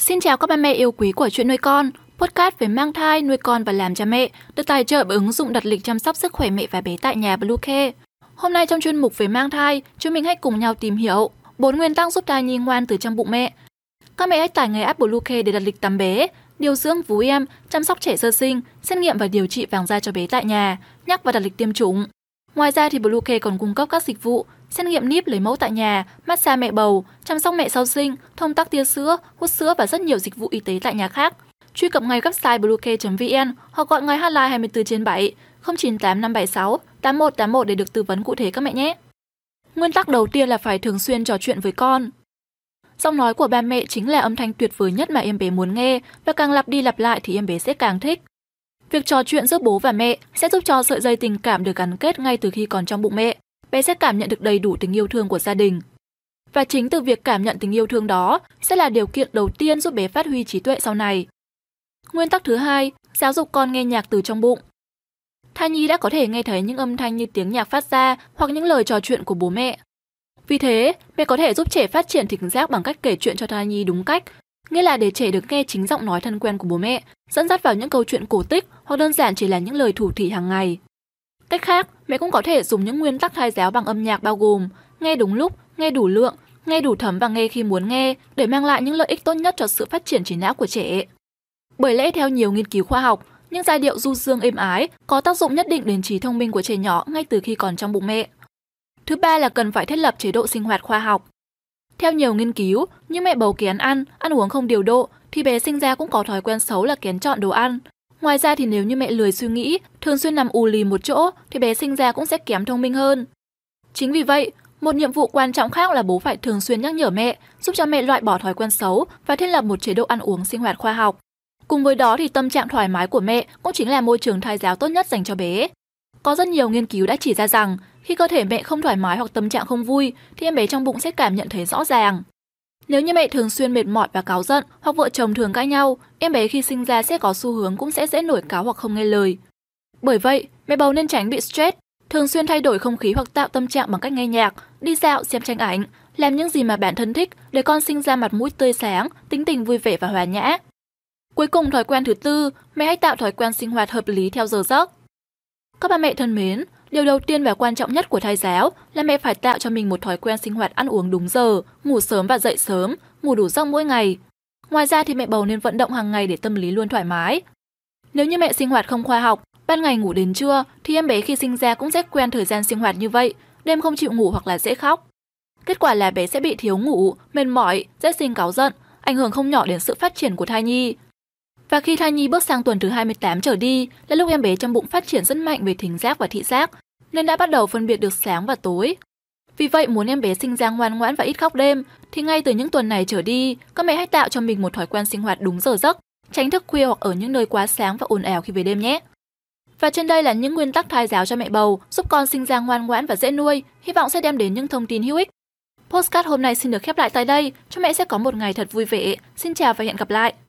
Xin chào các ba mẹ yêu quý của chuyện nuôi con. Podcast về mang thai, nuôi con và làm cha mẹ được tài trợ bởi ứng dụng đặt lịch chăm sóc sức khỏe mẹ và bé tại nhà Bluecare. Hôm nay trong chuyên mục về mang thai, chúng mình hãy cùng nhau tìm hiểu bốn nguyên tắc giúp thai nhi ngoan từ trong bụng mẹ. Các mẹ hãy tải ngay app Bluecare để đặt lịch tắm bé, điều dưỡng vú em, chăm sóc trẻ sơ sinh, xét nghiệm và điều trị vàng da cho bé tại nhà, nhắc và đặt lịch tiêm chủng. Ngoài ra thì Bluecare còn cung cấp các dịch vụ xét nghiệm níp lấy mẫu tại nhà, massage mẹ bầu, chăm sóc mẹ sau sinh, thông tắc tia sữa, hút sữa và rất nhiều dịch vụ y tế tại nhà khác. Truy cập ngay website bluecare.vn hoặc gọi ngay hotline 24 trên 7 098 576 8181 để được tư vấn cụ thể các mẹ nhé. Nguyên tắc đầu tiên là phải thường xuyên trò chuyện với con. Giọng nói của ba mẹ chính là âm thanh tuyệt vời nhất mà em bé muốn nghe và càng lặp đi lặp lại thì em bé sẽ càng thích. Việc trò chuyện giữa bố và mẹ sẽ giúp cho sợi dây tình cảm được gắn kết ngay từ khi còn trong bụng mẹ bé sẽ cảm nhận được đầy đủ tình yêu thương của gia đình. Và chính từ việc cảm nhận tình yêu thương đó sẽ là điều kiện đầu tiên giúp bé phát huy trí tuệ sau này. Nguyên tắc thứ hai, giáo dục con nghe nhạc từ trong bụng. Thai nhi đã có thể nghe thấy những âm thanh như tiếng nhạc phát ra hoặc những lời trò chuyện của bố mẹ. Vì thế, mẹ có thể giúp trẻ phát triển thính giác bằng cách kể chuyện cho thai nhi đúng cách, nghĩa là để trẻ được nghe chính giọng nói thân quen của bố mẹ, dẫn dắt vào những câu chuyện cổ tích hoặc đơn giản chỉ là những lời thủ thị hàng ngày. Cách khác, mẹ cũng có thể dùng những nguyên tắc thai giáo bằng âm nhạc bao gồm nghe đúng lúc, nghe đủ lượng, nghe đủ thấm và nghe khi muốn nghe để mang lại những lợi ích tốt nhất cho sự phát triển trí não của trẻ. Bởi lẽ theo nhiều nghiên cứu khoa học, những giai điệu du dương êm ái có tác dụng nhất định đến trí thông minh của trẻ nhỏ ngay từ khi còn trong bụng mẹ. Thứ ba là cần phải thiết lập chế độ sinh hoạt khoa học. Theo nhiều nghiên cứu, như mẹ bầu kén ăn, ăn uống không điều độ thì bé sinh ra cũng có thói quen xấu là kén chọn đồ ăn, Ngoài ra thì nếu như mẹ lười suy nghĩ, thường xuyên nằm ù lì một chỗ thì bé sinh ra cũng sẽ kém thông minh hơn. Chính vì vậy, một nhiệm vụ quan trọng khác là bố phải thường xuyên nhắc nhở mẹ, giúp cho mẹ loại bỏ thói quen xấu và thiết lập một chế độ ăn uống sinh hoạt khoa học. Cùng với đó thì tâm trạng thoải mái của mẹ cũng chính là môi trường thai giáo tốt nhất dành cho bé. Có rất nhiều nghiên cứu đã chỉ ra rằng khi cơ thể mẹ không thoải mái hoặc tâm trạng không vui thì em bé trong bụng sẽ cảm nhận thấy rõ ràng. Nếu như mẹ thường xuyên mệt mỏi và cáu giận hoặc vợ chồng thường cãi nhau, em bé khi sinh ra sẽ có xu hướng cũng sẽ dễ nổi cáo hoặc không nghe lời. Bởi vậy, mẹ bầu nên tránh bị stress, thường xuyên thay đổi không khí hoặc tạo tâm trạng bằng cách nghe nhạc, đi dạo, xem tranh ảnh, làm những gì mà bản thân thích để con sinh ra mặt mũi tươi sáng, tính tình vui vẻ và hòa nhã. Cuối cùng thói quen thứ tư, mẹ hãy tạo thói quen sinh hoạt hợp lý theo giờ giấc. Các bà mẹ thân mến, Điều đầu tiên và quan trọng nhất của thai giáo là mẹ phải tạo cho mình một thói quen sinh hoạt ăn uống đúng giờ, ngủ sớm và dậy sớm, ngủ đủ giấc mỗi ngày. Ngoài ra thì mẹ bầu nên vận động hàng ngày để tâm lý luôn thoải mái. Nếu như mẹ sinh hoạt không khoa học, ban ngày ngủ đến trưa thì em bé khi sinh ra cũng sẽ quen thời gian sinh hoạt như vậy, đêm không chịu ngủ hoặc là dễ khóc. Kết quả là bé sẽ bị thiếu ngủ, mệt mỏi, dễ sinh cáu giận, ảnh hưởng không nhỏ đến sự phát triển của thai nhi. Và khi thai nhi bước sang tuần thứ 28 trở đi, là lúc em bé trong bụng phát triển rất mạnh về thính giác và thị giác, nên đã bắt đầu phân biệt được sáng và tối. Vì vậy muốn em bé sinh ra ngoan ngoãn và ít khóc đêm, thì ngay từ những tuần này trở đi, các mẹ hãy tạo cho mình một thói quen sinh hoạt đúng giờ giấc, tránh thức khuya hoặc ở những nơi quá sáng và ồn ào khi về đêm nhé. Và trên đây là những nguyên tắc thai giáo cho mẹ bầu, giúp con sinh ra ngoan ngoãn và dễ nuôi, hy vọng sẽ đem đến những thông tin hữu ích. Postcard hôm nay xin được khép lại tại đây, chúc mẹ sẽ có một ngày thật vui vẻ. Xin chào và hẹn gặp lại!